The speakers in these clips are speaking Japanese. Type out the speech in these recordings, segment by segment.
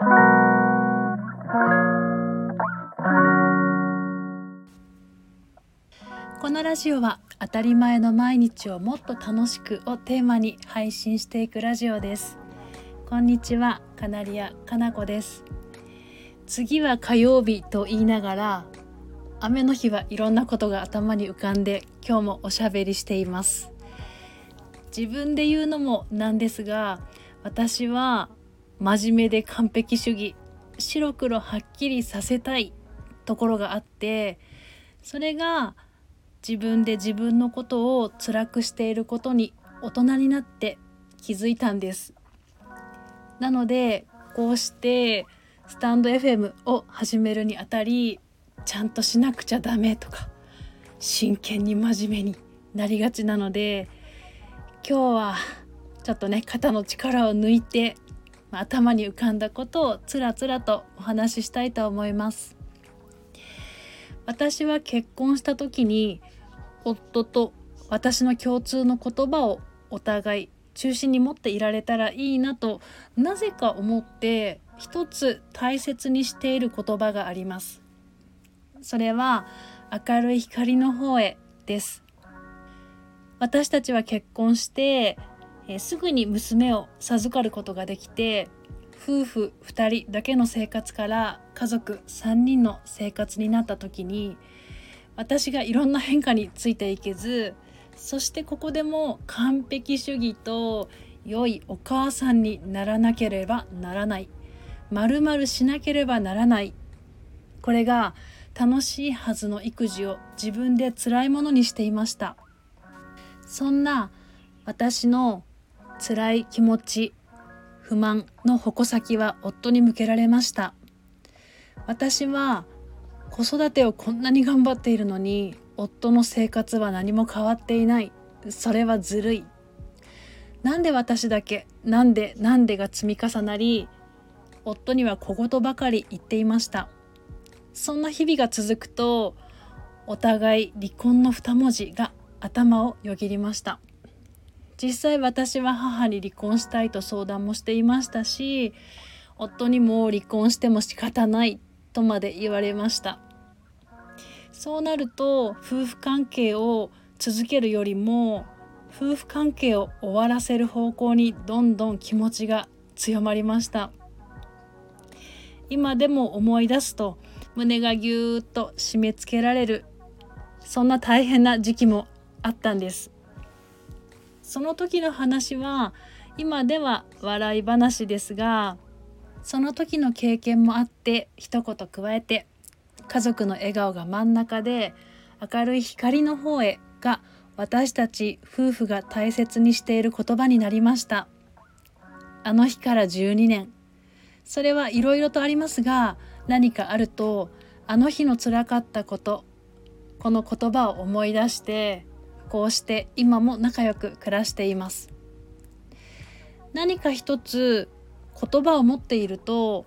このラジオは当たり前の毎日をもっと楽しくをテーマに配信していくラジオです。こんにちはカナリアかなこです。次は火曜日と言いながら雨の日はいろんなことが頭に浮かんで今日もおしゃべりしています。自分で言うのもなんですが私は真面目で完璧主義白黒はっきりさせたいところがあってそれが自分で自分のことを辛くしていることに大人になって気づいたんです。なのでこうしてスタンド FM を始めるにあたりちゃんとしなくちゃダメとか真剣に真面目になりがちなので今日はちょっとね肩の力を抜いて頭に浮かんだことをつらつらとお話ししたいと思います。私は結婚した時に夫と私の共通の言葉をお互い中心に持っていられたらいいなとなぜか思って一つ大切にしている言葉があります。それは明るい光の方へです。私たちは結婚してえすぐに娘を授かることができて夫婦2人だけの生活から家族3人の生活になった時に私がいろんな変化についていけずそしてここでも完璧主義と良いお母さんにならなければならないまるしなければならないこれが楽しいはずの育児を自分で辛いものにしていました。そんな私の辛い気持ち不満の矛先は夫に向けられました。私は子育てをこんなに頑張っているのに夫の生活は何も変わっていない。それはずるい。なんで私だけなんでなんでが積み重なり夫には小言ばかり言っていました。そんな日々が続くとお互い離婚の2文字が頭をよぎりました。実際私は母に離婚したいと相談もしていましたし夫にも離婚しても仕方ないとまで言われました。そうなると夫婦関係を続けるよりも夫婦関係を終わらせる方向にどんどん気持ちが強まりました。今でも思い出すと胸がぎゅーっと締め付けられるそんな大変な時期もあったんです。その時の話は今では笑い話ですがその時の経験もあって一言加えて家族の笑顔が真ん中で明るい光の方へが私たち夫婦が大切にしている言葉になりました。あの日から12年。それはいろいろとありますが何かあるとあの日のつらかったことこの言葉を思い出してこうして今も仲良く暮らしています。何か一つ言葉を持っていると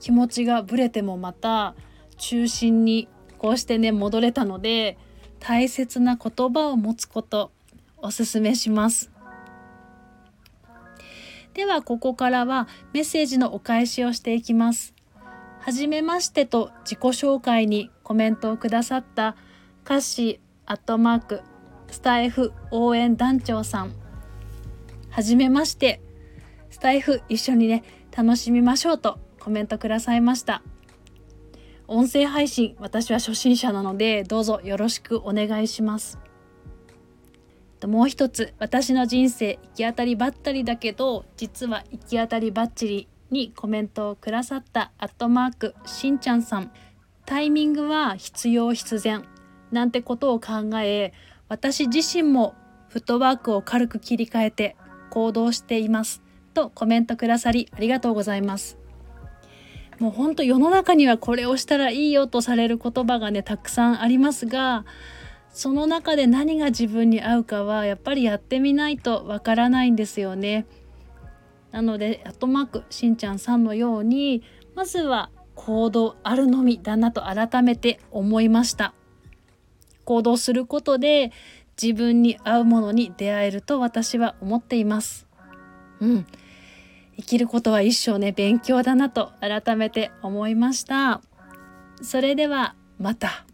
気持ちがぶれてもまた中心にこうしてね戻れたので大切な言葉を持つことおすすめします。ではここからはメッセージのお返しをしていきます。はじめましてと自己紹介にコメントをくださったカッシーアットマークスタイフ応援団長さん。はじめまして。スタイフ一緒にね楽しみましょうとコメントくださいました。音声配信私は初心者なのでどうぞよろしくお願いします。もう一つ私の人生行き当たりばったりだけど実は行き当たりばっちりにコメントをくださったアットマークしんちゃんさん。タイミングは必要必然なんてことを考え私自身もフットワークを軽く切り替えて行動しています。とコメントくださりありがとうございます。もうほんと世の中にはこれをしたらいいよとされる言葉がねたくさんありますがその中で何が自分に合うかはやっぱりやってみないとわからないんですよね。なのでアットマークしんちゃんさんのようにまずは行動あるのみだなと改めて思いました。行動することで自分に合うものに出会えると私は思っています。うん。生きることは一生ね、勉強だなと改めて思いました。それではまた。